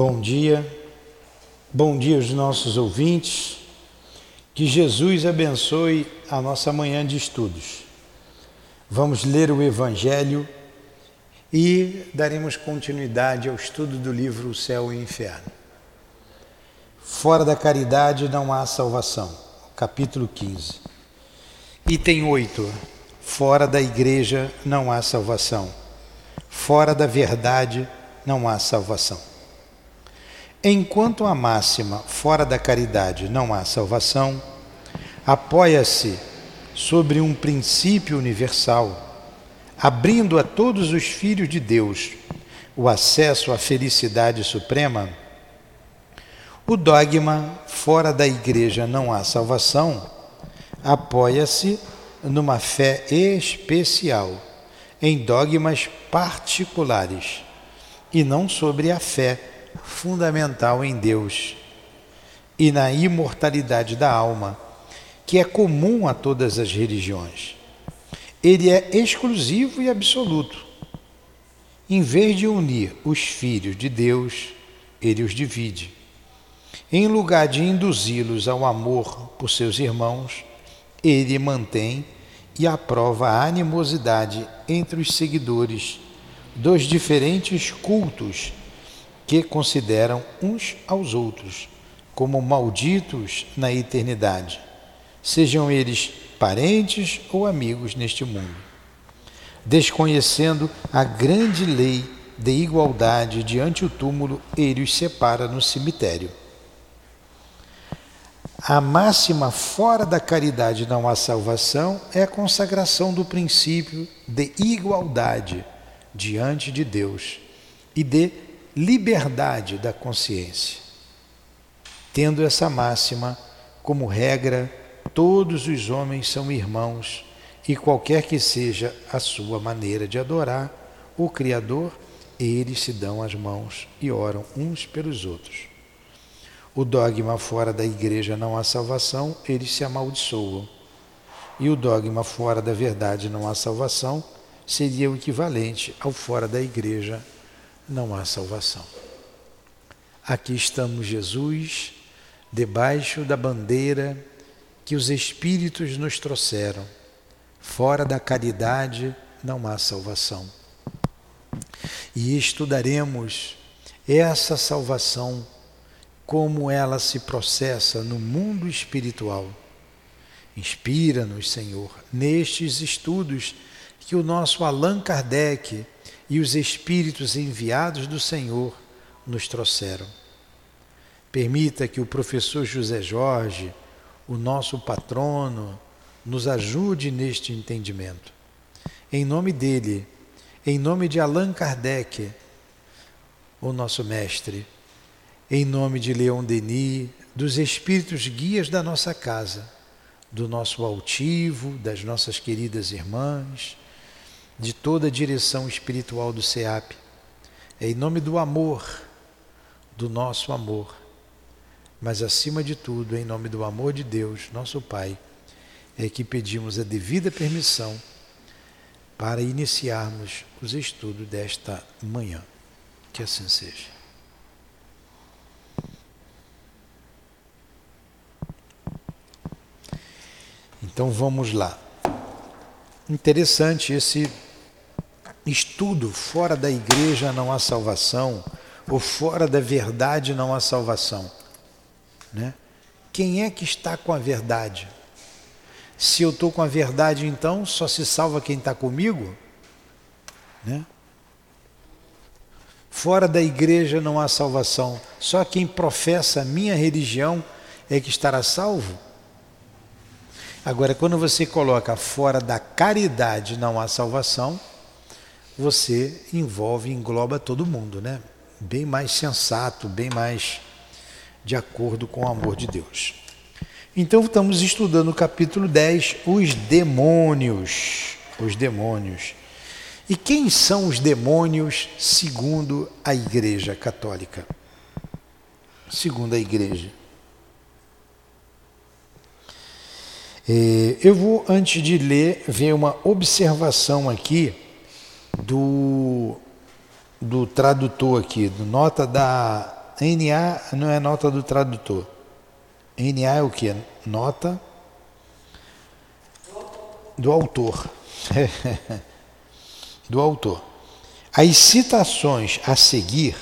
Bom dia, bom dia aos nossos ouvintes, que Jesus abençoe a nossa manhã de estudos. Vamos ler o Evangelho e daremos continuidade ao estudo do livro O Céu e o Inferno. Fora da caridade não há salvação, capítulo 15. Item 8. Fora da igreja não há salvação. Fora da verdade não há salvação. Enquanto a máxima fora da caridade não há salvação, apoia-se sobre um princípio universal, abrindo a todos os filhos de Deus o acesso à felicidade suprema. O dogma fora da igreja não há salvação apoia-se numa fé especial, em dogmas particulares, e não sobre a fé fundamental em Deus e na imortalidade da alma, que é comum a todas as religiões. Ele é exclusivo e absoluto. Em vez de unir os filhos de Deus, ele os divide. Em lugar de induzi-los ao amor por seus irmãos, ele mantém e aprova a animosidade entre os seguidores dos diferentes cultos que consideram uns aos outros como malditos na eternidade, sejam eles parentes ou amigos neste mundo, desconhecendo a grande lei de igualdade diante o túmulo, ele os separa no cemitério. A máxima fora da caridade não há salvação é a consagração do princípio de igualdade diante de Deus e de liberdade da consciência. Tendo essa máxima como regra, todos os homens são irmãos e qualquer que seja a sua maneira de adorar o Criador, eles se dão as mãos e oram uns pelos outros. O dogma fora da igreja não há salvação, eles se amaldiçoam. E o dogma fora da verdade não há salvação seria o equivalente ao fora da igreja não há salvação. Aqui estamos, Jesus, debaixo da bandeira que os Espíritos nos trouxeram. Fora da caridade não há salvação. E estudaremos essa salvação, como ela se processa no mundo espiritual. Inspira-nos, Senhor, nestes estudos que o nosso Allan Kardec e os espíritos enviados do Senhor nos trouxeram. Permita que o professor José Jorge, o nosso patrono, nos ajude neste entendimento. Em nome dele, em nome de Allan Kardec, o nosso mestre, em nome de Leon Denis, dos espíritos guias da nossa casa, do nosso altivo, das nossas queridas irmãs, de toda a direção espiritual do SEAP. É em nome do amor, do nosso amor, mas acima de tudo, em nome do amor de Deus, nosso Pai, é que pedimos a devida permissão para iniciarmos os estudos desta manhã. Que assim seja. Então vamos lá. Interessante esse estudo fora da igreja não há salvação, ou fora da verdade não há salvação. Né? Quem é que está com a verdade? Se eu estou com a verdade, então só se salva quem está comigo? Né? Fora da igreja não há salvação, só quem professa a minha religião é que estará salvo? Agora, quando você coloca fora da caridade não há salvação, você envolve, engloba todo mundo, né? Bem mais sensato, bem mais de acordo com o amor de Deus. Então estamos estudando o capítulo 10, os demônios. Os demônios. E quem são os demônios segundo a Igreja Católica? Segundo a Igreja. É, eu vou, antes de ler, ver uma observação aqui do, do tradutor aqui, do nota da NA não é nota do tradutor. NA é o que? Nota do autor. do autor. As citações a seguir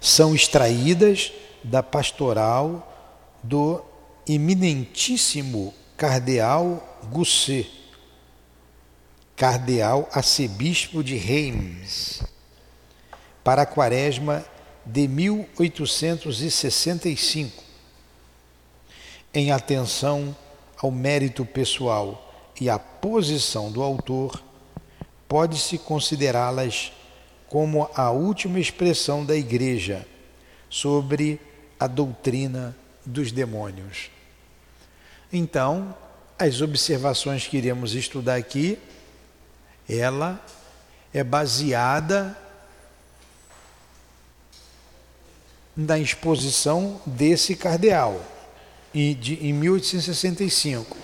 são extraídas da pastoral do eminentíssimo cardeal Gusset, cardeal arcebispo de Reims, para a quaresma de 1865, em atenção ao mérito pessoal e à posição do autor, pode-se considerá-las como a última expressão da Igreja sobre a doutrina dos demônios. Então, as observações que iremos estudar aqui, ela é baseada na exposição desse cardeal em 1865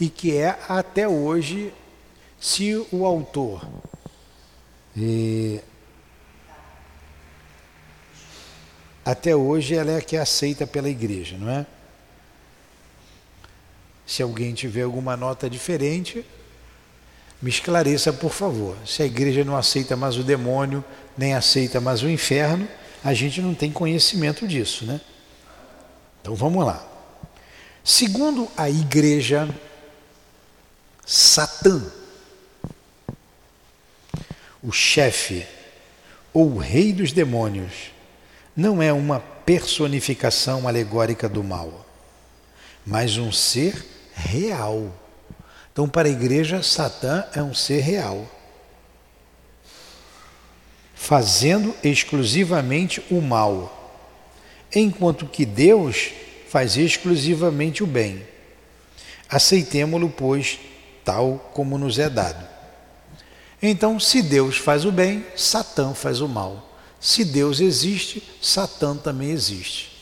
e que é até hoje, se o autor e, até hoje ela é que é aceita pela igreja, não é? Se alguém tiver alguma nota diferente, me esclareça, por favor. Se a igreja não aceita mais o demônio, nem aceita mais o inferno, a gente não tem conhecimento disso, né? Então vamos lá. Segundo a igreja, Satã, o chefe ou o rei dos demônios, não é uma personificação alegórica do mal, mas um ser real. Então, para a igreja, Satã é um ser real, fazendo exclusivamente o mal, enquanto que Deus faz exclusivamente o bem. Aceitemo-lo, pois, tal como nos é dado. Então, se Deus faz o bem, Satã faz o mal. Se Deus existe, Satã também existe.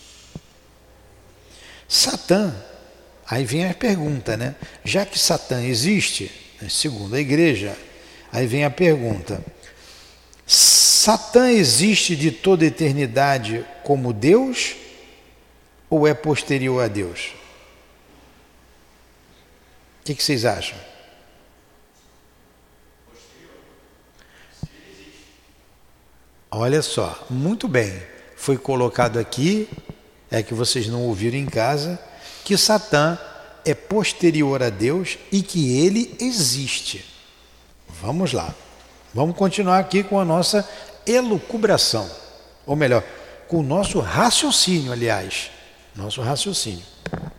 Satã, aí vem a pergunta, né? Já que Satã existe, né, segundo a igreja, aí vem a pergunta: Satã existe de toda eternidade como Deus ou é posterior a Deus? O que, que vocês acham? Olha só, muito bem. Foi colocado aqui, é que vocês não ouviram em casa, que Satã é posterior a Deus e que ele existe. Vamos lá. Vamos continuar aqui com a nossa elucubração. Ou melhor, com o nosso raciocínio, aliás nosso raciocínio,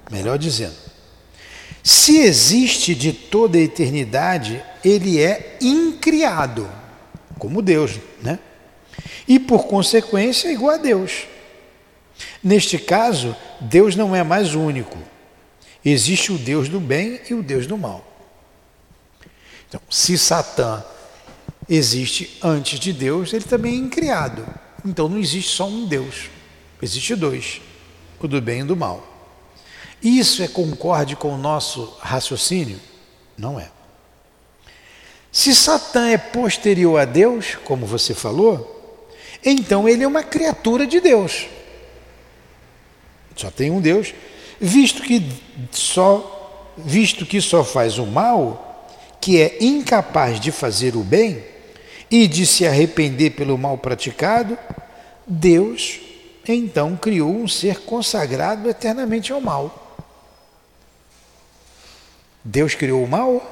melhor dizendo. Se existe de toda a eternidade, ele é incriado, como Deus, né? E por consequência, igual a Deus. Neste caso, Deus não é mais único. Existe o Deus do bem e o Deus do mal. Então, se Satã existe antes de Deus, ele também é incriado. Então não existe só um Deus, existe dois o do bem e do mal. Isso é concorde com o nosso raciocínio? Não é. Se Satã é posterior a Deus, como você falou, então ele é uma criatura de Deus. Só tem um Deus, visto que só visto que só faz o mal, que é incapaz de fazer o bem e de se arrepender pelo mal praticado, Deus então criou um ser consagrado eternamente ao mal. Deus criou o mal?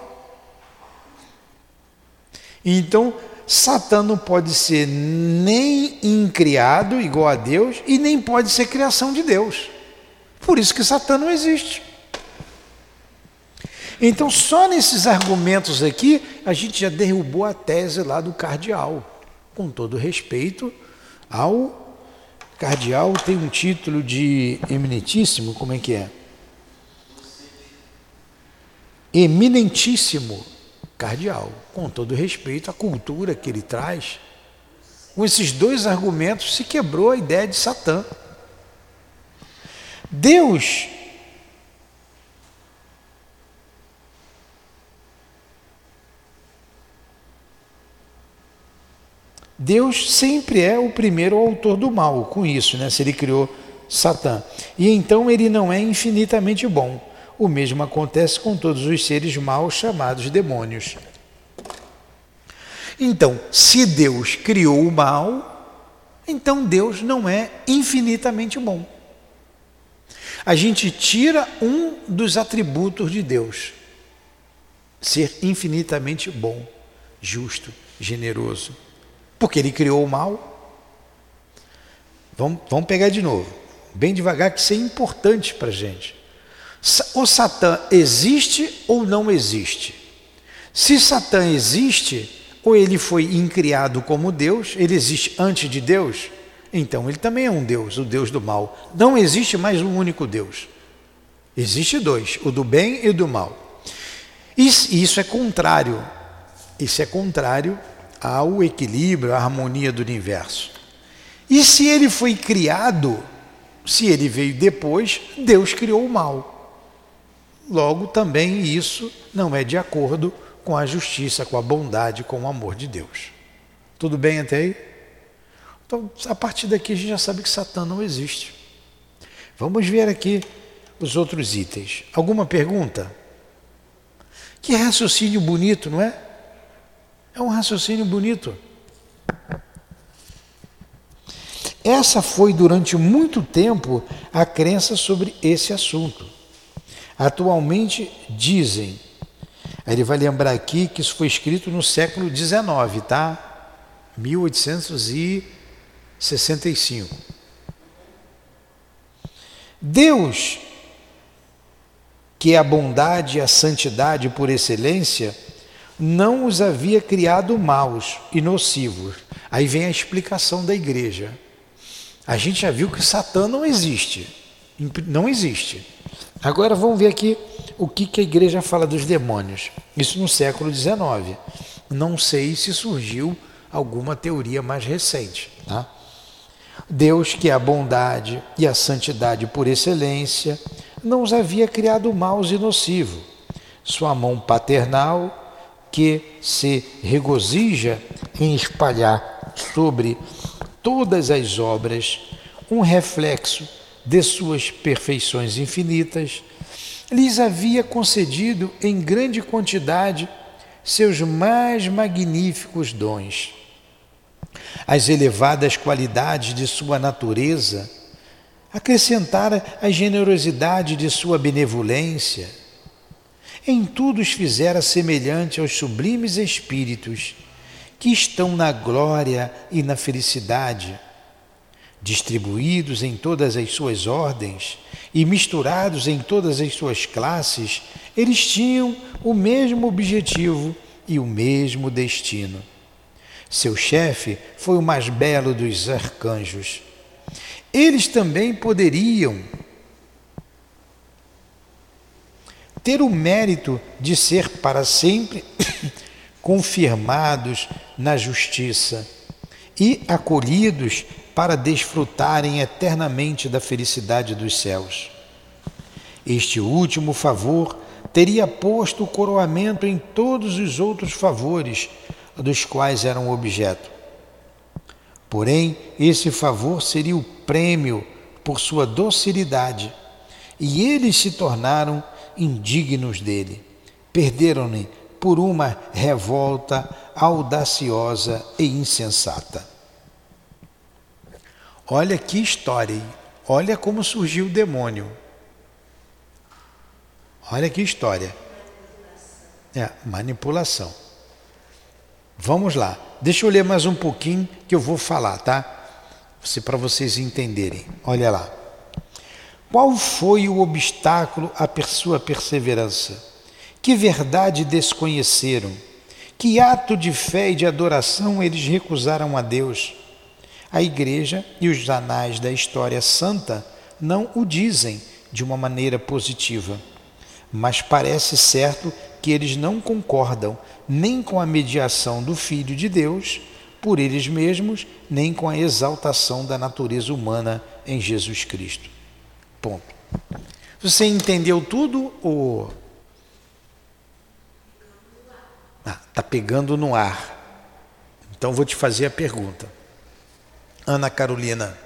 Então, Satã não pode ser nem incriado igual a Deus e nem pode ser criação de Deus. Por isso que Satã não existe. Então, só nesses argumentos aqui, a gente já derrubou a tese lá do cardeal, com todo respeito ao Cardeal tem um título de eminentíssimo, como é que é? Eminentíssimo cardeal, com todo respeito à cultura que ele traz. Com esses dois argumentos se quebrou a ideia de Satã. Deus Deus sempre é o primeiro autor do mal, com isso, né? Se ele criou Satã. E então ele não é infinitamente bom. O mesmo acontece com todos os seres maus chamados demônios. Então, se Deus criou o mal, então Deus não é infinitamente bom. A gente tira um dos atributos de Deus: ser infinitamente bom, justo, generoso. Porque ele criou o mal. Vamos, vamos pegar de novo, bem devagar, que isso é importante para a gente. O Satã existe ou não existe? Se Satã existe, ou ele foi incriado como Deus, ele existe antes de Deus, então ele também é um Deus, o Deus do mal. Não existe mais um único Deus. Existe dois, o do bem e o do mal. Isso é contrário. Isso é contrário ao equilíbrio, à harmonia do universo. E se ele foi criado, se ele veio depois, Deus criou o mal. Logo, também isso não é de acordo com a justiça, com a bondade, com o amor de Deus. Tudo bem até aí? Então, a partir daqui a gente já sabe que Satã não existe. Vamos ver aqui os outros itens. Alguma pergunta? Que raciocínio bonito, não é? É um raciocínio bonito. Essa foi durante muito tempo a crença sobre esse assunto. Atualmente dizem Aí ele vai lembrar aqui que isso foi escrito no século XIX, tá? 1865. Deus, que é a bondade e a santidade por excelência, não os havia criado maus e nocivos. Aí vem a explicação da igreja. A gente já viu que Satã não existe. Não existe. Agora vamos ver aqui o que, que a igreja fala dos demônios. Isso no século XIX. Não sei se surgiu alguma teoria mais recente. Tá? Deus, que é a bondade e a santidade por excelência, não os havia criado maus e nocivo. Sua mão paternal, que se regozija em espalhar sobre todas as obras um reflexo de suas perfeições infinitas, lhes havia concedido em grande quantidade seus mais magníficos dons. As elevadas qualidades de sua natureza acrescentara a generosidade de sua benevolência. Em tudo os fizera semelhante aos sublimes espíritos que estão na glória e na felicidade distribuídos em todas as suas ordens e misturados em todas as suas classes, eles tinham o mesmo objetivo e o mesmo destino. Seu chefe foi o mais belo dos arcanjos. Eles também poderiam ter o mérito de ser para sempre confirmados na justiça e acolhidos para desfrutarem eternamente da felicidade dos céus. Este último favor teria posto o coroamento em todos os outros favores dos quais eram objeto. Porém, esse favor seria o prêmio por sua docilidade, e eles se tornaram indignos dele. Perderam-lhe por uma revolta audaciosa e insensata. Olha que história, hein? olha como surgiu o demônio. Olha que história. É, manipulação. Vamos lá. Deixa eu ler mais um pouquinho que eu vou falar, tá? Para vocês entenderem. Olha lá. Qual foi o obstáculo à sua perseverança? Que verdade desconheceram? Que ato de fé e de adoração eles recusaram a Deus? A Igreja e os anais da história santa não o dizem de uma maneira positiva, mas parece certo que eles não concordam nem com a mediação do Filho de Deus por eles mesmos, nem com a exaltação da natureza humana em Jesus Cristo. Ponto. Você entendeu tudo ou está pegando no ar? Então vou te fazer a pergunta. Ana Carolina,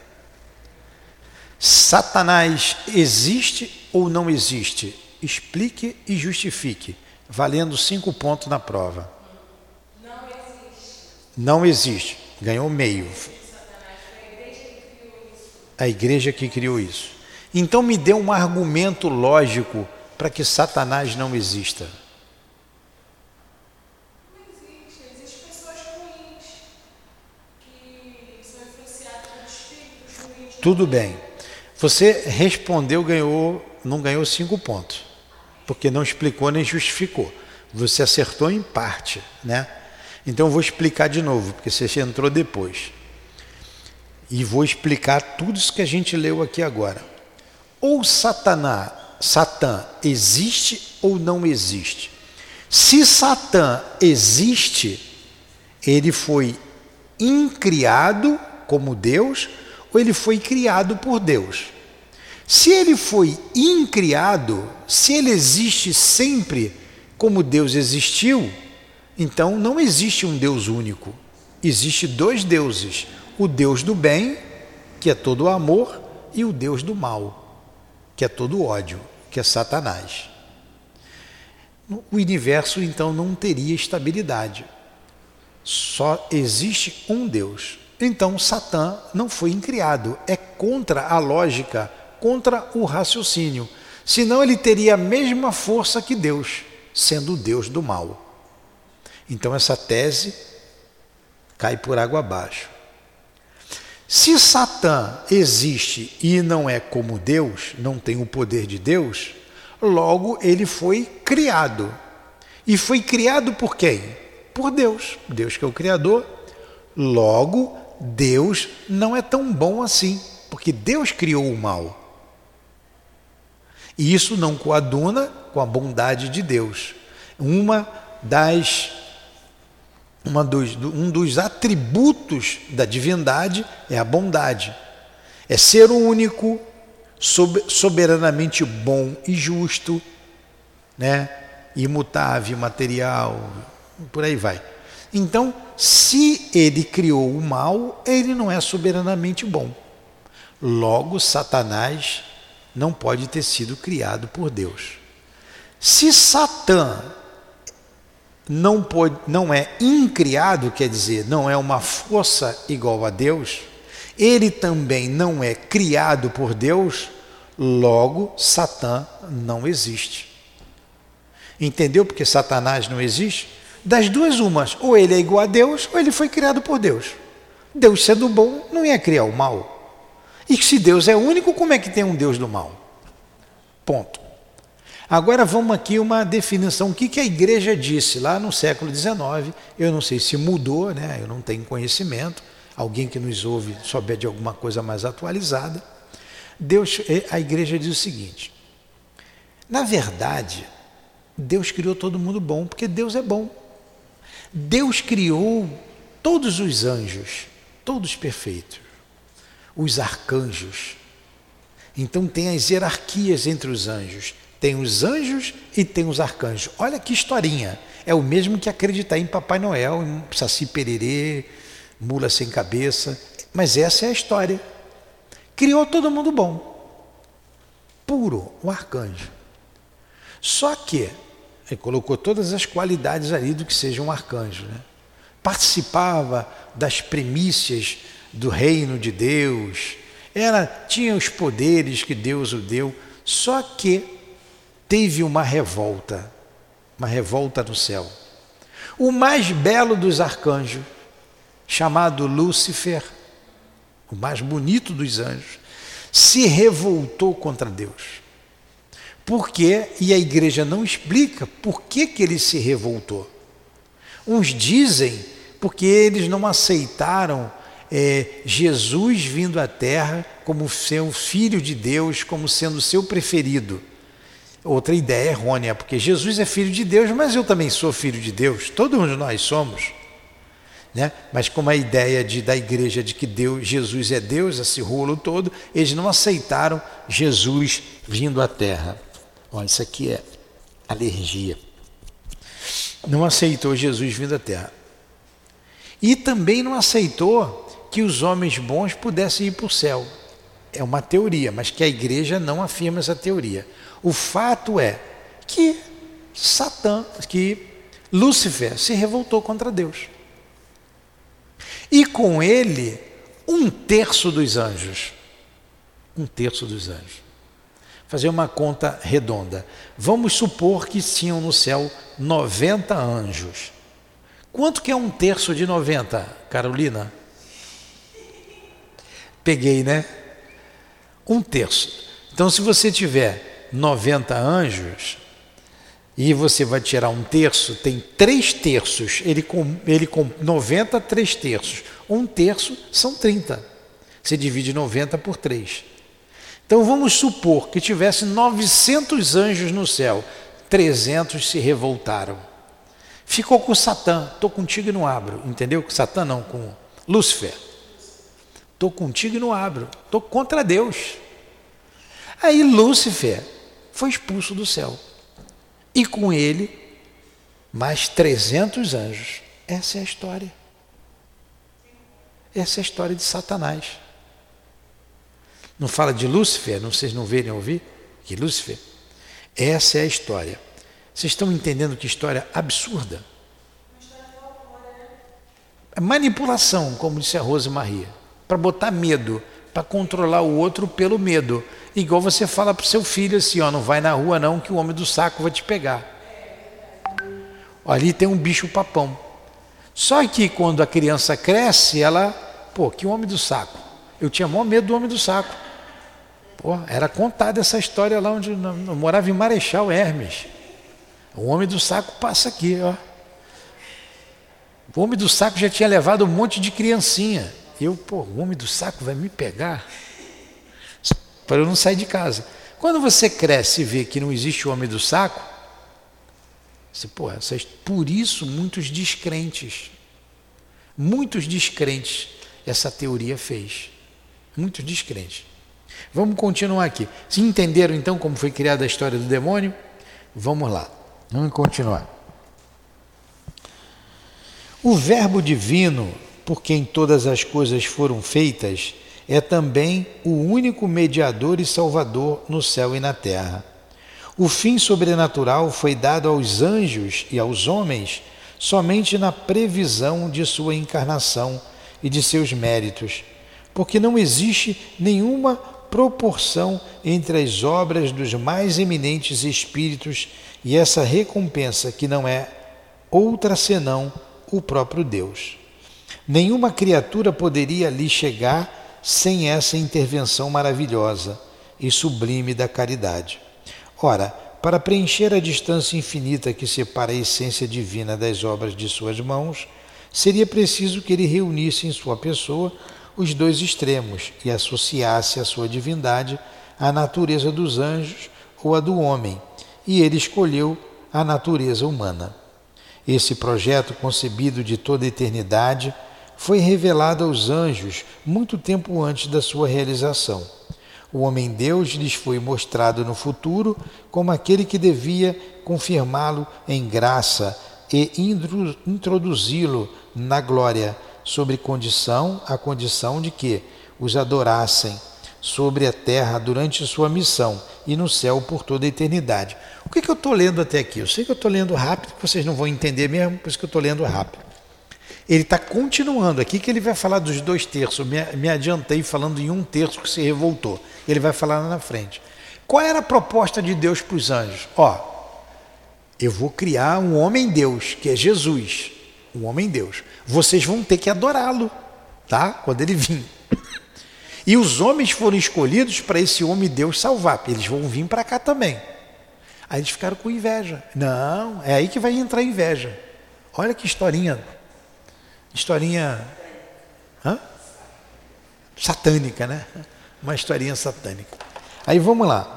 Satanás existe ou não existe? Explique e justifique, valendo cinco pontos na prova. Não existe. Não existe. Ganhou meio. A igreja que criou isso. Então me dê um argumento lógico para que Satanás não exista. Não existe. Existem pessoas ruins que são influenciadas por espíritos ruins. Tudo bem. Você respondeu, ganhou, não ganhou cinco pontos, porque não explicou nem justificou. Você acertou em parte, né? Então vou explicar de novo, porque você entrou depois. E vou explicar tudo isso que a gente leu aqui agora. Ou Satanás, Satã existe ou não existe? Se Satã existe, ele foi incriado como Deus ou ele foi criado por Deus? Se ele foi incriado, se ele existe sempre como Deus existiu, então não existe um Deus único. Existe dois deuses: o Deus do bem, que é todo o amor, e o Deus do mal, que é todo o ódio, que é Satanás. O universo então não teria estabilidade. Só existe um Deus. Então Satã não foi incriado, é contra a lógica, contra o raciocínio. Senão ele teria a mesma força que Deus, sendo Deus do mal. Então essa tese cai por água abaixo. Se Satã existe e não é como Deus, não tem o poder de Deus, logo ele foi criado. E foi criado por quem? Por Deus. Deus que é o Criador. Logo, Deus não é tão bom assim, porque Deus criou o mal. E isso não coaduna com a bondade de Deus. Uma das uma dos, um dos atributos da divindade é a bondade. É ser único, soberanamente bom e justo, né? imutável, material, por aí vai. Então, se ele criou o mal, ele não é soberanamente bom. Logo, Satanás não pode ter sido criado por Deus. Se Satã não, pode, não é incriado, quer dizer, não é uma força igual a Deus, ele também não é criado por Deus, logo Satã não existe. Entendeu porque Satanás não existe? Das duas umas, ou ele é igual a Deus, ou ele foi criado por Deus. Deus sendo bom, não ia criar o mal. E se Deus é único, como é que tem um Deus do mal? Ponto. Agora vamos aqui uma definição. O que, que a igreja disse lá no século XIX? Eu não sei se mudou, né? eu não tenho conhecimento. Alguém que nos ouve souber de alguma coisa mais atualizada. Deus, eh, a igreja diz o seguinte: na verdade, Deus criou todo mundo bom, porque Deus é bom. Deus criou todos os anjos, todos perfeitos, os arcanjos. Então tem as hierarquias entre os anjos. Tem os anjos e tem os arcanjos. Olha que historinha. É o mesmo que acreditar em Papai Noel, em Saci Pererê, mula sem cabeça. Mas essa é a história. Criou todo mundo bom. Puro, um arcanjo. Só que ele colocou todas as qualidades ali do que seja um arcanjo. Né? Participava das primícias do reino de Deus. Era, tinha os poderes que Deus o deu. Só que teve uma revolta, uma revolta no céu. O mais belo dos arcanjos, chamado Lúcifer, o mais bonito dos anjos, se revoltou contra Deus. Por quê? E a igreja não explica por que, que ele se revoltou. Uns dizem porque eles não aceitaram é, Jesus vindo à terra como seu filho de Deus, como sendo seu preferido outra ideia errônea, porque Jesus é filho de Deus, mas eu também sou filho de Deus, todos nós somos. Né? Mas como a ideia de, da igreja de que Deus, Jesus é Deus, esse rolo todo, eles não aceitaram Jesus vindo à terra. Olha, isso aqui é alergia. Não aceitou Jesus vindo à terra. E também não aceitou que os homens bons pudessem ir para o céu. É uma teoria, mas que a igreja não afirma essa teoria. O fato é que Satã, que Lúcifer se revoltou contra Deus. E com ele, um terço dos anjos. Um terço dos anjos. Fazer uma conta redonda. Vamos supor que tinham no céu 90 anjos. Quanto que é um terço de 90, Carolina? Peguei, né? Um terço. Então, se você tiver 90 anjos, e você vai tirar um terço, tem três terços, ele com, ele com 90, três terços. Um terço são 30. Você divide 90 por 3. Então vamos supor que tivesse 900 anjos no céu, 300 se revoltaram. Ficou com Satã, estou contigo e não abro, entendeu? Com Satã não, com Lúcifer. Estou contigo e não abro, estou contra Deus. Aí Lúcifer foi expulso do céu e com ele mais 300 anjos. Essa é a história. Essa é a história de Satanás. Não fala de Lúcifer, não, vocês não verem ouvir? Que Lúcifer? Essa é a história. Vocês estão entendendo que história absurda? É manipulação, como disse a Rose Maria, para botar medo, para controlar o outro pelo medo. Igual você fala para o seu filho assim, ó, não vai na rua não que o homem do saco vai te pegar. Ali tem um bicho papão. Só que quando a criança cresce, ela, pô, que homem do saco. Eu tinha maior medo do homem do saco. Pô, era contada essa história lá onde eu morava em Marechal Hermes. O homem do saco passa aqui, ó. O homem do saco já tinha levado um monte de criancinha. Eu, pô, o homem do saco vai me pegar para eu não sair de casa. Quando você cresce e vê que não existe o homem do saco, você, porra, por isso muitos descrentes, muitos descrentes essa teoria fez. Muitos descrentes. Vamos continuar aqui. Se entenderam então como foi criada a história do demônio? Vamos lá. Vamos continuar. O Verbo divino, por quem todas as coisas foram feitas, é também o único mediador e salvador no céu e na terra. O fim sobrenatural foi dado aos anjos e aos homens somente na previsão de sua encarnação e de seus méritos, porque não existe nenhuma proporção entre as obras dos mais eminentes espíritos e essa recompensa que não é outra senão o próprio Deus. Nenhuma criatura poderia lhe chegar sem essa intervenção maravilhosa e sublime da caridade. Ora, para preencher a distância infinita que separa a essência divina das obras de suas mãos, seria preciso que ele reunisse em sua pessoa os dois extremos e associasse a sua divindade à natureza dos anjos ou à do homem, e ele escolheu a natureza humana. Esse projeto, concebido de toda a eternidade, foi revelado aos anjos muito tempo antes da sua realização. O homem-deus lhes foi mostrado no futuro como aquele que devia confirmá-lo em graça e introduzi-lo na glória, sobre condição, a condição de que os adorassem sobre a terra durante sua missão e no céu por toda a eternidade. O que, que eu estou lendo até aqui? Eu sei que eu estou lendo rápido, vocês não vão entender mesmo, por isso que eu estou lendo rápido. Ele está continuando aqui que ele vai falar dos dois terços. Me, me adiantei falando em um terço que se revoltou. Ele vai falar lá na frente. Qual era a proposta de Deus para os anjos? Ó, eu vou criar um homem-deus, que é Jesus. Um homem-deus. Vocês vão ter que adorá-lo, tá? Quando ele vir. E os homens foram escolhidos para esse homem-deus salvar. Eles vão vir para cá também. Aí eles ficaram com inveja. Não, é aí que vai entrar inveja. Olha que historinha historinha hã? satânica, né? Uma historinha satânica. Aí vamos lá.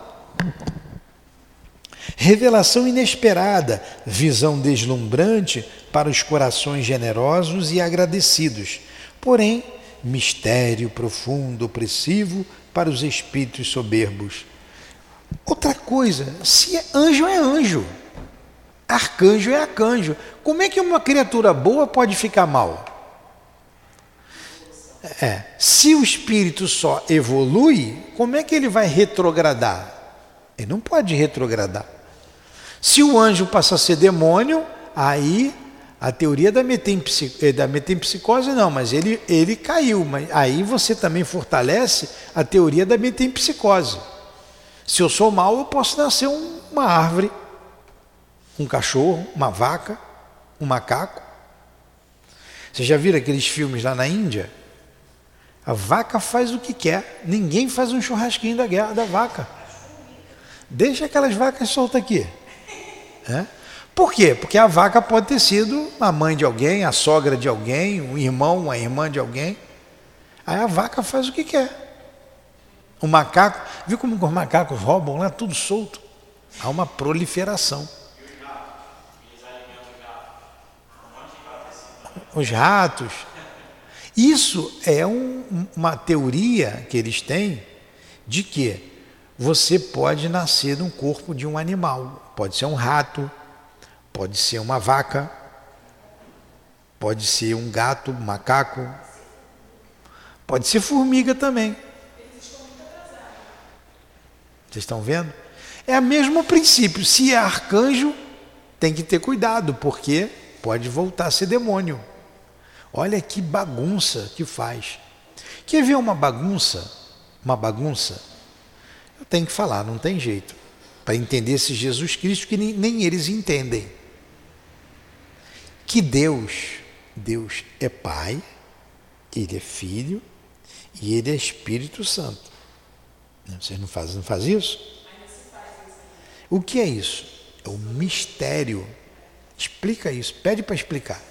Revelação inesperada, visão deslumbrante para os corações generosos e agradecidos, porém, mistério profundo, opressivo para os espíritos soberbos. Outra coisa, se é anjo é anjo, arcanjo é arcanjo. Como é que uma criatura boa pode ficar mal? É, se o espírito só evolui, como é que ele vai retrogradar? Ele não pode retrogradar. Se o anjo passa a ser demônio, aí a teoria da, metempsic, eh, da metempsicose não, mas ele, ele caiu. Mas aí você também fortalece a teoria da metempsicose. Se eu sou mal, eu posso nascer um, uma árvore, um cachorro, uma vaca, um macaco. Você já viram aqueles filmes lá na Índia? A vaca faz o que quer, ninguém faz um churrasquinho da guerra da vaca. Deixa aquelas vacas soltas aqui. É? Por quê? Porque a vaca pode ter sido a mãe de alguém, a sogra de alguém, um irmão, uma irmã de alguém. Aí a vaca faz o que quer. O macaco, viu como os macacos roubam lá tudo solto? Há uma proliferação. Os ratos. Isso é um, uma teoria que eles têm de que você pode nascer num corpo de um animal. Pode ser um rato, pode ser uma vaca, pode ser um gato, um macaco, pode ser formiga também. Vocês estão vendo? É o mesmo princípio. Se é arcanjo, tem que ter cuidado, porque pode voltar a ser demônio. Olha que bagunça que faz. Quer ver uma bagunça? Uma bagunça? Eu tenho que falar, não tem jeito. Para entender esse Jesus Cristo que nem, nem eles entendem. Que Deus, Deus é Pai, Ele é Filho e Ele é Espírito Santo. Vocês não fazem, não faz isso? O que é isso? É o mistério. Explica isso. Pede para explicar.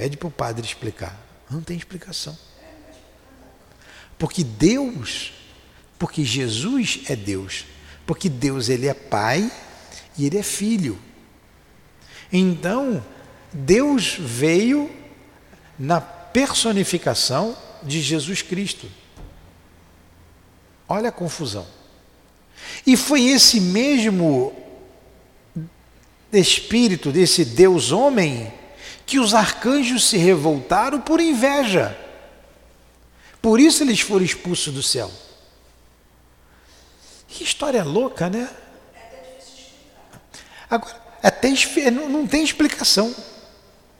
Pede para o padre explicar. Não tem explicação. Porque Deus, porque Jesus é Deus. Porque Deus ele é pai e ele é filho. Então, Deus veio na personificação de Jesus Cristo. Olha a confusão. E foi esse mesmo espírito desse Deus homem que os arcanjos se revoltaram por inveja. Por isso eles foram expulsos do céu. Que história louca, né? Agora, até não, não tem explicação.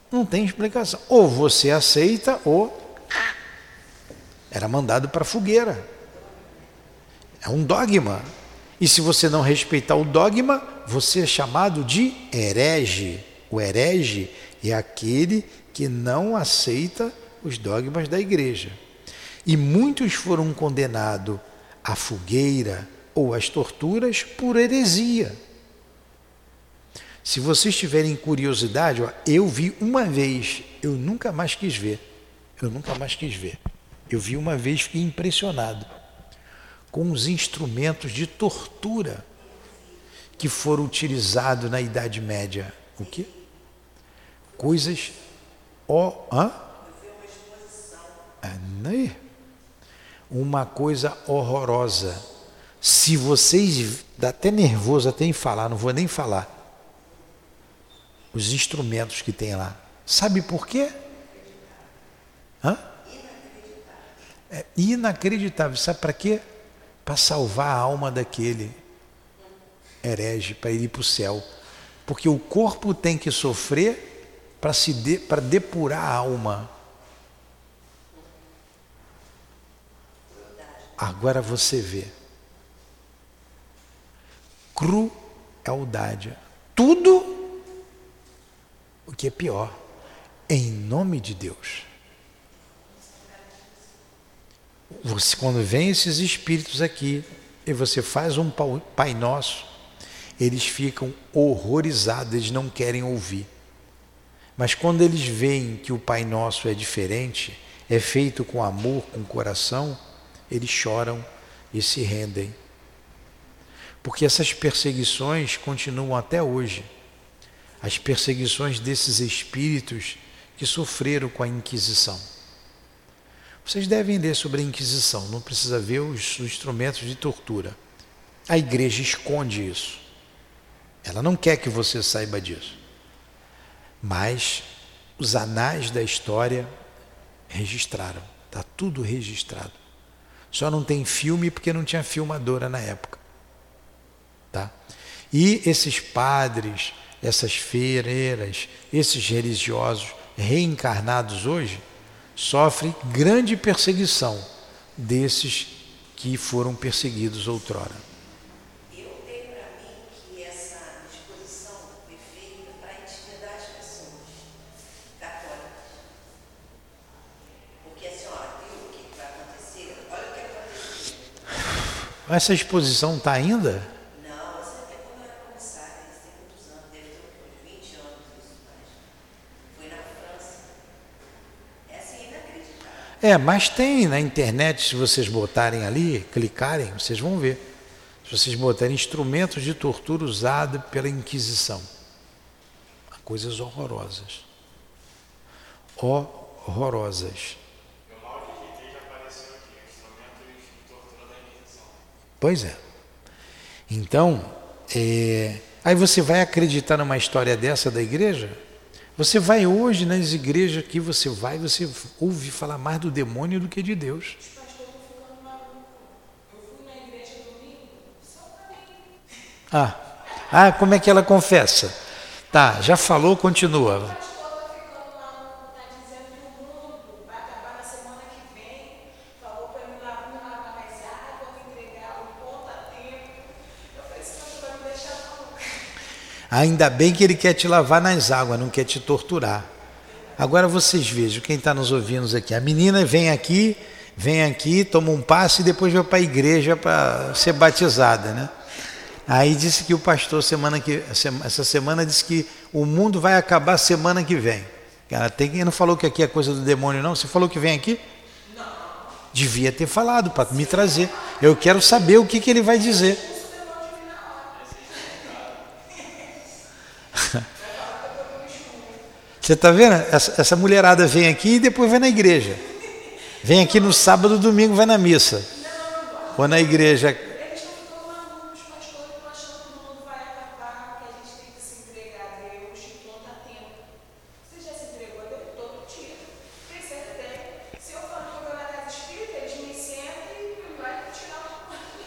Não tem explicação. Ou você aceita, ou era mandado para a fogueira. É um dogma. E se você não respeitar o dogma, você é chamado de herege. O herege é aquele que não aceita os dogmas da igreja. E muitos foram condenados à fogueira ou às torturas por heresia. Se vocês tiverem curiosidade, ó, eu vi uma vez, eu nunca mais quis ver. Eu nunca mais quis ver. Eu vi uma vez, fiquei impressionado com os instrumentos de tortura que foram utilizados na Idade Média. O quê? Coisas. Ó, hã? É, uma coisa horrorosa. Se vocês. dá até nervoso até em falar, não vou nem falar. Os instrumentos que tem lá. Sabe por quê? Hã? É inacreditável. Sabe para quê? para salvar a alma daquele herege, para ir para o céu. Porque o corpo tem que sofrer para se de, para depurar a alma. Agora você vê. Crueldade. Tudo o que é pior. Em nome de Deus. Você, quando vem esses espíritos aqui e você faz um Pai Nosso, eles ficam horrorizados, eles não querem ouvir. Mas quando eles veem que o Pai Nosso é diferente, é feito com amor, com coração, eles choram e se rendem. Porque essas perseguições continuam até hoje. As perseguições desses espíritos que sofreram com a Inquisição. Vocês devem ler sobre a Inquisição, não precisa ver os instrumentos de tortura. A igreja esconde isso. Ela não quer que você saiba disso. Mas os anais da história Registraram. Está tudo registrado. Só não tem filme porque não tinha filmadora na época. Tá? E esses padres, essas feireiras, esses religiosos reencarnados hoje sofrem grande perseguição desses que foram perseguidos outrora. Eu tenho para mim que essa disposição foi feita para intimidar as pessoas católicas. Porque a senhora viu o que vai acontecer? Olha o que aconteceu. Essa exposição está ainda? Não, têm muitos anos, deve ter uns 20 anos foi na França. É inacreditável. É, mas tem na internet, se vocês botarem ali, clicarem, vocês vão ver. Se vocês botarem instrumentos de tortura usados pela Inquisição. Coisas horrorosas. Horrorosas. Eu mal digitei já apareceu aqui, instrumentos de tortura da Inquisição. Pois é. Então, é, aí você vai acreditar numa história dessa da igreja? Você vai hoje nas igrejas que você vai, você ouve falar mais do demônio do que de Deus. Ah, ah, como é que ela confessa? Tá, já falou, continua. O pastor está ficando maluco, está dizendo que o mundo vai acabar na semana que vem. Falou para me lavar, me lavar mais água, me entregar o ponto a tempo. Eu falei, esse pastor vai me deixar maluco. Ainda bem que ele quer te lavar nas águas, não quer te torturar. Agora vocês vejam, quem está nos ouvindo aqui, a menina vem aqui, vem aqui, toma um passe e depois vai para a igreja para ser batizada, né? Aí disse que o pastor semana que essa semana disse que o mundo vai acabar semana que vem. Cara, tem quem não falou que aqui é coisa do demônio não? Você falou que vem aqui? Não. Devia ter falado para me trazer. Eu quero saber o que, que ele vai dizer. Você está vendo? Essa, essa mulherada vem aqui e depois vai na igreja. Vem aqui no sábado, domingo vai na missa. Ou na igreja.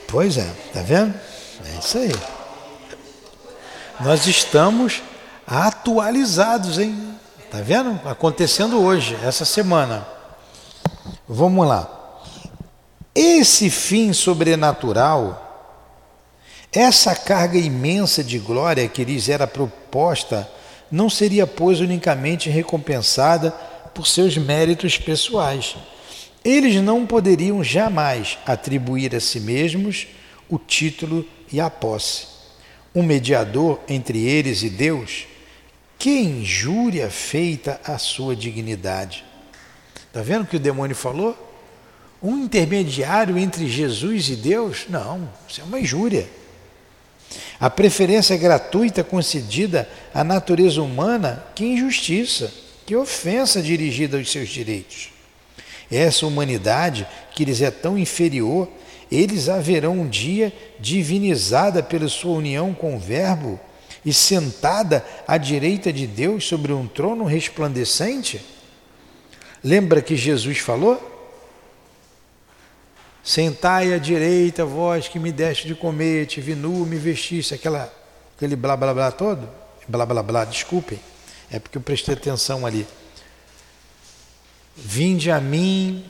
Pois é, tá vendo? É isso aí. Nós estamos atualizados, hein? Tá vendo? Acontecendo hoje, essa semana. Vamos lá. Esse fim sobrenatural, essa carga imensa de glória que lhes era proposta, não seria, pois, unicamente recompensada por seus méritos pessoais. Eles não poderiam jamais atribuir a si mesmos o título e a posse. Um mediador entre eles e Deus, que injúria feita à sua dignidade. Está vendo o que o demônio falou? Um intermediário entre Jesus e Deus? Não, isso é uma injúria. A preferência gratuita concedida à natureza humana, que injustiça, que ofensa dirigida aos seus direitos. Essa humanidade que lhes é tão inferior, eles a verão um dia divinizada pela sua união com o Verbo e sentada à direita de Deus sobre um trono resplandecente? Lembra que Jesus falou? Sentai à direita, vós que me deste de comer, te nu, me vestiste, aquela, aquele blá blá blá todo? Blá blá blá, desculpem, é porque eu prestei atenção ali. Vinde a mim,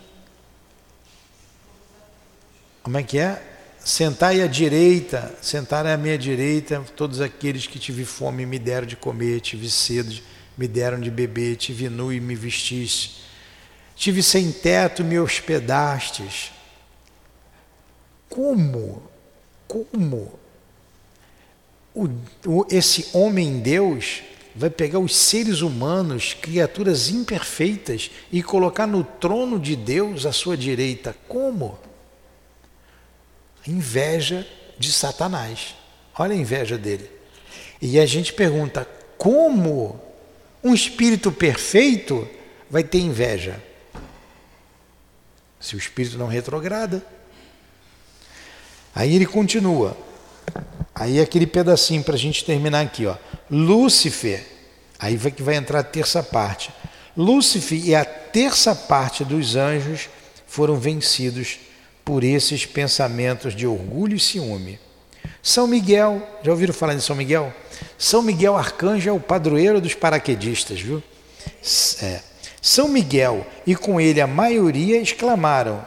como é que é? Sentai à direita, sentar à minha direita, todos aqueles que tive fome me deram de comer, tive sede, me deram de beber, tive nu e me vestiste. Tive sem teto, me hospedastes. Como? Como? O, o, esse homem Deus vai pegar os seres humanos, criaturas imperfeitas, e colocar no trono de Deus à sua direita. Como? Inveja de Satanás. Olha a inveja dele. E a gente pergunta: como um espírito perfeito vai ter inveja? Se o espírito não retrograda. Aí ele continua. Aí aquele pedacinho para a gente terminar aqui, ó. Lúcifer, aí vai que vai entrar a terça parte. Lúcifer e a terça parte dos anjos foram vencidos por esses pensamentos de orgulho e ciúme. São Miguel, já ouviram falar de São Miguel? São Miguel Arcanjo é o padroeiro dos paraquedistas, viu? É. São Miguel e com ele a maioria exclamaram: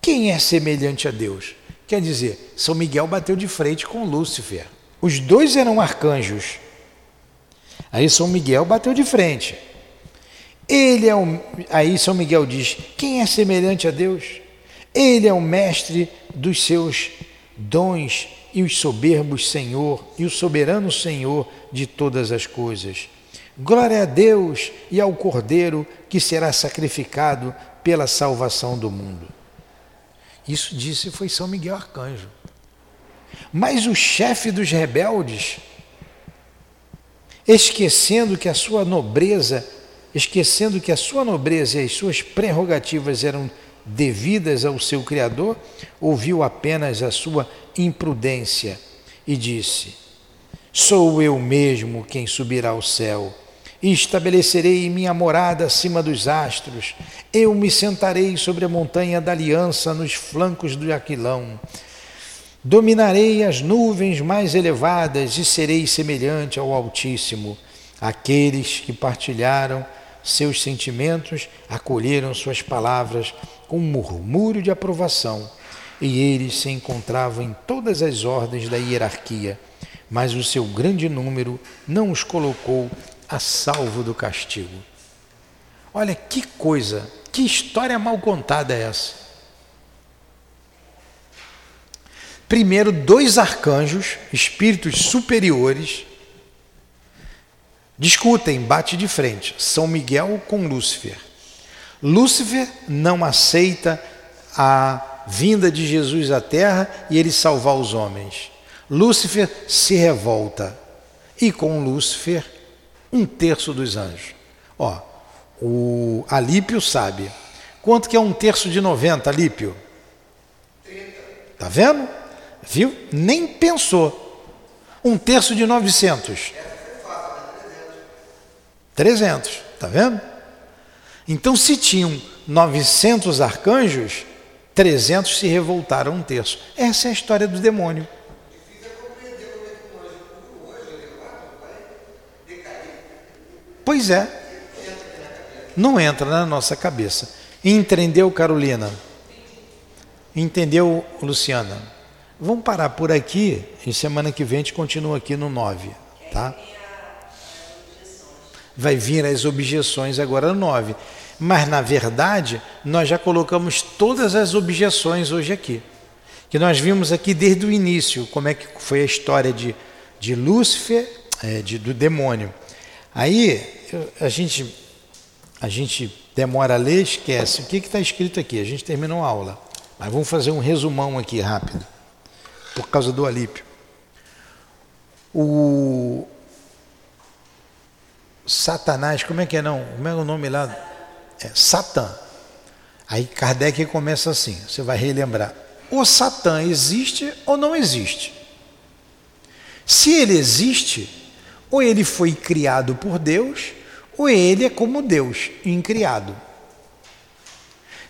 Quem é semelhante a Deus? Quer dizer, São Miguel bateu de frente com Lúcifer. Os dois eram arcanjos. Aí São Miguel bateu de frente. Ele é o, aí São Miguel diz: quem é semelhante a Deus? Ele é o mestre dos seus dons e o soberbos Senhor e o soberano Senhor de todas as coisas. Glória a Deus e ao Cordeiro que será sacrificado pela salvação do mundo. Isso disse foi São Miguel Arcanjo. Mas o chefe dos rebeldes, esquecendo que a sua nobreza esquecendo que a sua nobreza e as suas prerrogativas eram devidas ao seu Criador, ouviu apenas a sua imprudência e disse: Sou eu mesmo quem subirá ao céu e estabelecerei minha morada acima dos astros. Eu me sentarei sobre a montanha da aliança nos flancos do Aquilão. Dominarei as nuvens mais elevadas e serei semelhante ao Altíssimo. Aqueles que partilharam seus sentimentos acolheram suas palavras com um murmúrio de aprovação, e eles se encontravam em todas as ordens da hierarquia, mas o seu grande número não os colocou a salvo do castigo. Olha que coisa, que história mal contada é essa. Primeiro, dois arcanjos, espíritos superiores, Discutem, bate de frente, São Miguel com Lúcifer. Lúcifer não aceita a vinda de Jesus à terra e ele salvar os homens. Lúcifer se revolta e com Lúcifer um terço dos anjos. Ó, o Alípio sabe. Quanto que é um terço de 90, Alípio? 30. Tá vendo? Viu? Nem pensou. Um terço de 900. 300, tá vendo? Então, se tinham 900 arcanjos, 300 se revoltaram um terço. Essa é a história do demônio. Pois é. Não entra na nossa cabeça. Entendeu, Carolina? Entendeu, Luciana? Vamos parar por aqui e semana que vem a gente continua aqui no 9, tá? Vai vir as objeções agora no 9. Mas, na verdade, nós já colocamos todas as objeções hoje aqui. Que nós vimos aqui desde o início, como é que foi a história de, de Lúcifer, é, de, do demônio. Aí, a gente, a gente demora a ler, esquece. O que está escrito aqui? A gente terminou a aula. Mas vamos fazer um resumão aqui rápido, por causa do Alípio. O, Satanás, como é que é não? Como é o nome lá? É Satã. Aí Kardec começa assim, você vai relembrar. O Satã existe ou não existe? Se ele existe, ou ele foi criado por Deus, ou ele é como Deus, incriado.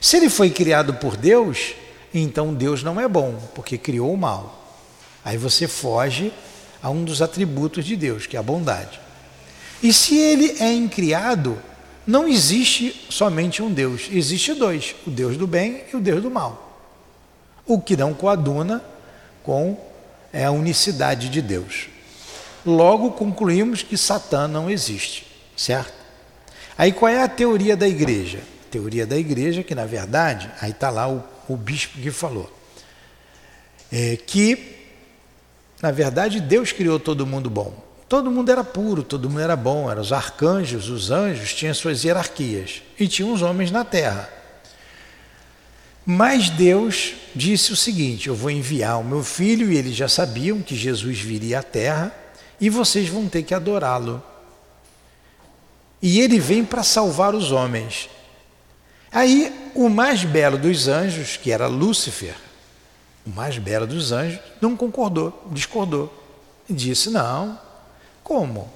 Se ele foi criado por Deus, então Deus não é bom, porque criou o mal. Aí você foge a um dos atributos de Deus, que é a bondade. E se ele é incriado, não existe somente um Deus, existe dois: o Deus do bem e o Deus do mal. O que não coaduna com é a unicidade de Deus. Logo concluímos que Satã não existe, certo? Aí qual é a teoria da igreja? A teoria da igreja, que na verdade, aí está lá o, o bispo que falou, é que na verdade Deus criou todo mundo bom. Todo mundo era puro, todo mundo era bom, eram os arcanjos, os anjos tinham suas hierarquias e tinham os homens na terra. Mas Deus disse o seguinte: Eu vou enviar o meu filho, e eles já sabiam que Jesus viria à terra, e vocês vão ter que adorá-lo. E ele vem para salvar os homens. Aí, o mais belo dos anjos, que era Lúcifer, o mais belo dos anjos, não concordou, discordou. Disse: Não, como?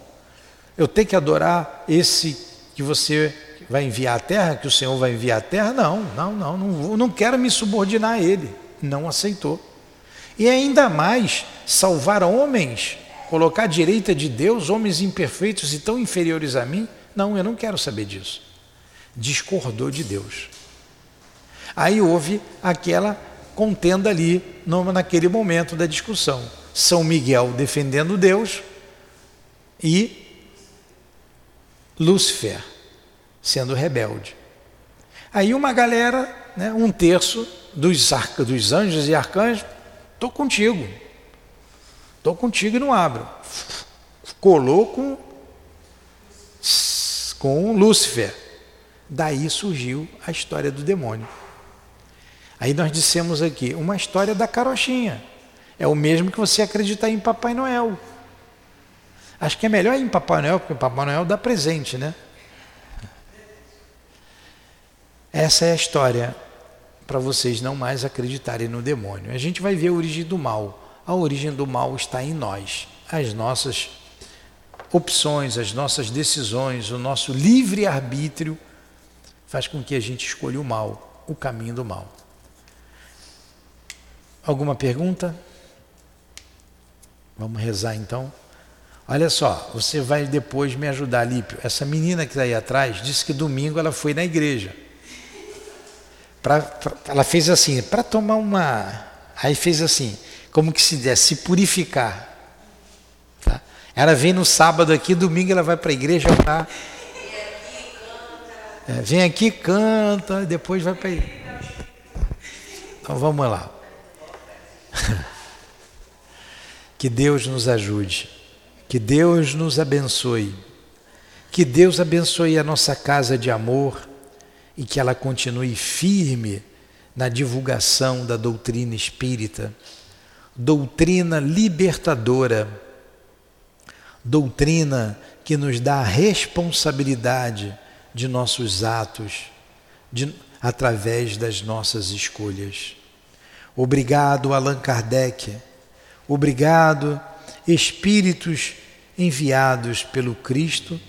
Eu tenho que adorar esse que você vai enviar a terra, que o Senhor vai enviar a terra. Não, não, não, não, não quero me subordinar a ele. Não aceitou. E ainda mais, salvar homens, colocar à direita de Deus, homens imperfeitos e tão inferiores a mim. Não, eu não quero saber disso. Discordou de Deus. Aí houve aquela contenda ali, naquele momento da discussão. São Miguel defendendo Deus e Lúcifer sendo rebelde. Aí uma galera, né, um terço dos, dos anjos e arcanjos, estou contigo. Estou contigo e não abro. Colou com, com Lúcifer. Daí surgiu a história do demônio. Aí nós dissemos aqui, uma história da carochinha. É o mesmo que você acreditar em Papai Noel. Acho que é melhor ir em Papai Noel, porque Papai Noel dá presente, né? Essa é a história para vocês não mais acreditarem no demônio. A gente vai ver a origem do mal. A origem do mal está em nós. As nossas opções, as nossas decisões, o nosso livre arbítrio faz com que a gente escolha o mal, o caminho do mal. Alguma pergunta? Vamos rezar então. Olha só, você vai depois me ajudar, Lípio. Essa menina que está aí atrás disse que domingo ela foi na igreja. Pra, pra ela fez assim, para tomar uma. Aí fez assim, como que se desse, se purificar. Tá? Ela vem no sábado aqui, domingo ela vai para a igreja lá. É, vem aqui, canta, depois vai para Então vamos lá. Que Deus nos ajude, que Deus nos abençoe, que Deus abençoe a nossa casa de amor e que ela continue firme na divulgação da doutrina espírita, doutrina libertadora, doutrina que nos dá a responsabilidade de nossos atos, de, através das nossas escolhas. Obrigado, Allan Kardec. Obrigado, Espíritos enviados pelo Cristo,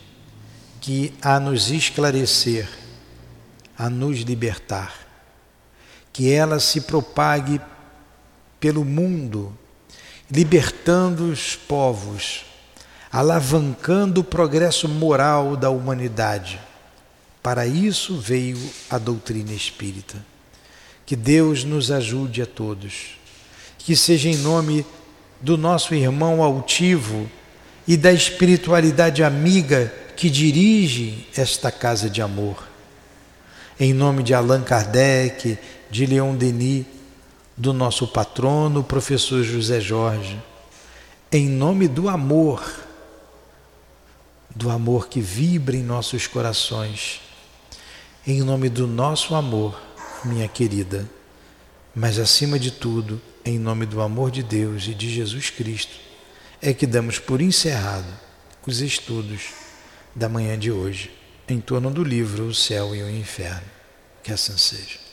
que a nos esclarecer, a nos libertar. Que ela se propague pelo mundo, libertando os povos, alavancando o progresso moral da humanidade. Para isso veio a doutrina espírita. Que Deus nos ajude a todos. Que seja em nome do nosso irmão altivo e da espiritualidade amiga que dirige esta casa de amor. Em nome de Allan Kardec, de Leon Denis, do nosso patrono, professor José Jorge, em nome do amor, do amor que vibra em nossos corações, em nome do nosso amor minha querida, mas acima de tudo, em nome do amor de Deus e de Jesus Cristo, é que damos por encerrado os estudos da manhã de hoje em torno do livro O Céu e o Inferno. Que assim seja.